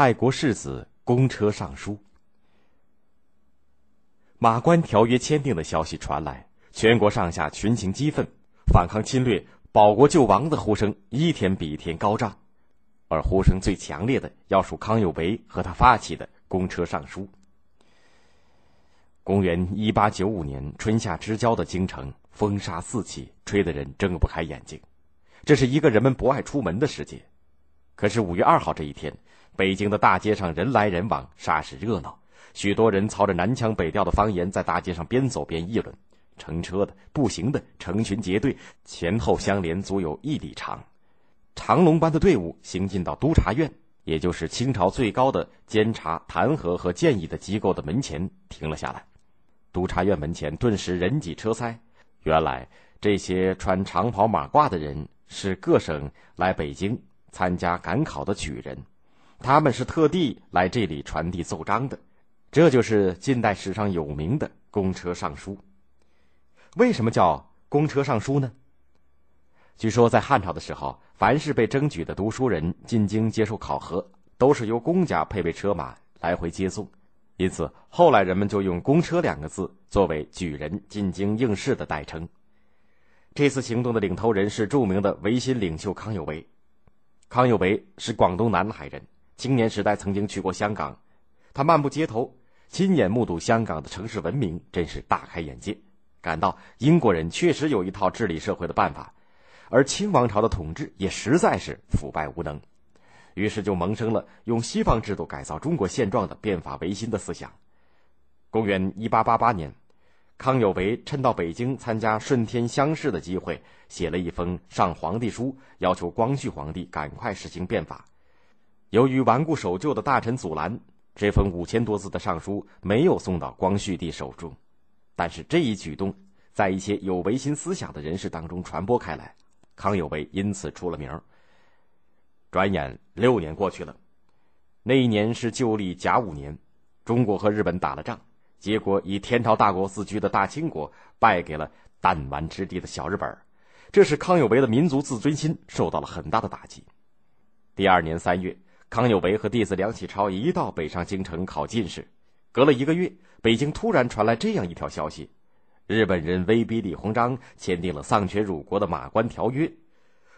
爱国士子公车上书。马关条约签订的消息传来，全国上下群情激愤，反抗侵略、保国救亡的呼声一天比一天高涨。而呼声最强烈的，要数康有为和他发起的公车上书。公元一八九五年春夏之交的京城，风沙四起，吹得人睁不开眼睛。这是一个人们不爱出门的世界。可是五月二号这一天，北京的大街上人来人往，煞是热闹。许多人操着南腔北调的方言，在大街上边走边议论。乘车的、步行的，成群结队，前后相连，足有一里长。长龙般的队伍行进到督察院，也就是清朝最高的监察、弹劾和建议的机构的门前，停了下来。督察院门前顿时人挤车塞。原来这些穿长袍马褂的人是各省来北京参加赶考的举人，他们是特地来这里传递奏章的。这就是近代史上有名的公车上书。为什么叫公车上书呢？据说在汉朝的时候，凡是被征举的读书人进京接受考核，都是由公家配备车马来回接送。因此，后来人们就用“公车”两个字作为举人进京应试的代称。这次行动的领头人是著名的维新领袖康有为。康有为是广东南海人，青年时代曾经去过香港。他漫步街头，亲眼目睹香港的城市文明，真是大开眼界，感到英国人确实有一套治理社会的办法，而清王朝的统治也实在是腐败无能。于是就萌生了用西方制度改造中国现状的变法维新的思想。公元一八八八年，康有为趁到北京参加顺天乡试的机会，写了一封上皇帝书，要求光绪皇帝赶快实行变法。由于顽固守旧的大臣阻拦，这封五千多字的上书没有送到光绪帝手中。但是这一举动在一些有维新思想的人士当中传播开来，康有为因此出了名。转眼六年过去了，那一年是旧历甲午年，中国和日本打了仗，结果以天朝大国自居的大清国败给了弹丸之地的小日本，这使康有为的民族自尊心受到了很大的打击。第二年三月，康有为和弟子梁启超一道北上京城考进士，隔了一个月，北京突然传来这样一条消息：日本人威逼李鸿章签订了丧权辱国的《马关条约》。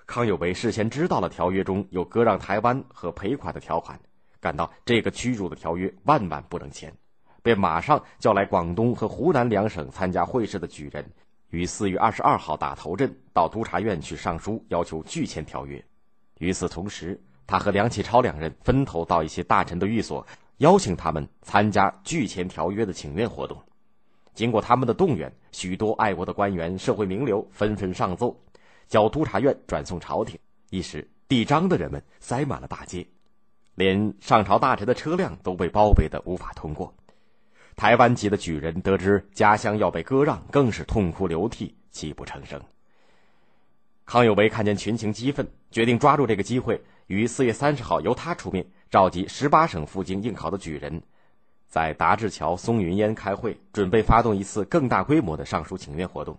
康有为事先知道了条约中有割让台湾和赔款的条款，感到这个屈辱的条约万万不能签，便马上叫来广东和湖南两省参加会试的举人，于四月二十二号打头阵到督察院去上书，要求拒签条约。与此同时，他和梁启超两人分头到一些大臣的寓所，邀请他们参加拒签条约的请愿活动。经过他们的动员，许多爱国的官员、社会名流纷纷上奏。交督察院转送朝廷，一时递章的人们塞满了大街，连上朝大臣的车辆都被包围的无法通过。台湾籍的举人得知家乡要被割让，更是痛哭流涕，泣不成声。康有为看见群情激愤，决定抓住这个机会，于四月三十号由他出面召集十八省赴京应考的举人，在达志桥、松云烟开会，准备发动一次更大规模的上书请愿活动。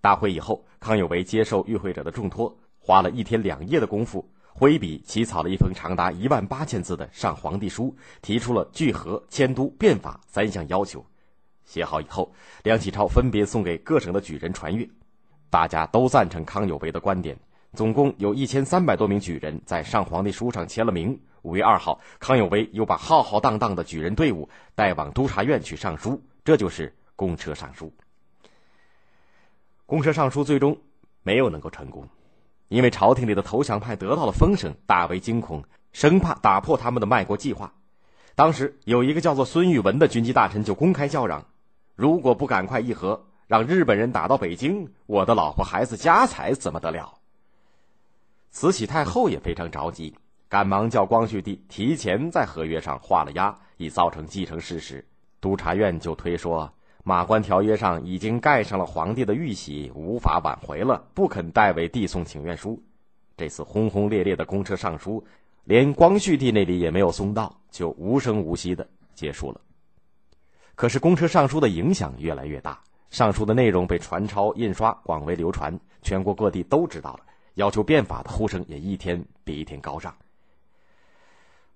大会以后，康有为接受与会者的重托，花了一天两夜的功夫，挥笔起草了一封长达一万八千字的上皇帝书，提出了聚合、迁都、变法三项要求。写好以后，梁启超分别送给各省的举人传阅，大家都赞成康有为的观点。总共有一千三百多名举人在上皇帝书上签了名。五月二号，康有为又把浩浩荡荡的举人队伍带往督察院去上书，这就是公车上书。公车上书最终没有能够成功，因为朝廷里的投降派得到了风声，大为惊恐，生怕打破他们的卖国计划。当时有一个叫做孙玉文的军机大臣就公开叫嚷：“如果不赶快议和，让日本人打到北京，我的老婆孩子家财怎么得了？”慈禧太后也非常着急，赶忙叫光绪帝提前在合约上画了押，以造成既成事实。督察院就推说。马关条约上已经盖上了皇帝的玉玺，无法挽回了，不肯代为递送请愿书。这次轰轰烈烈的公车上书，连光绪帝那里也没有送到，就无声无息的结束了。可是公车上书的影响越来越大，上书的内容被传抄印刷，广为流传，全国各地都知道了，要求变法的呼声也一天比一天高涨。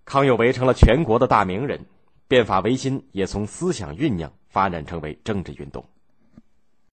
康有为成了全国的大名人，变法维新也从思想酝酿发展成为政治运动。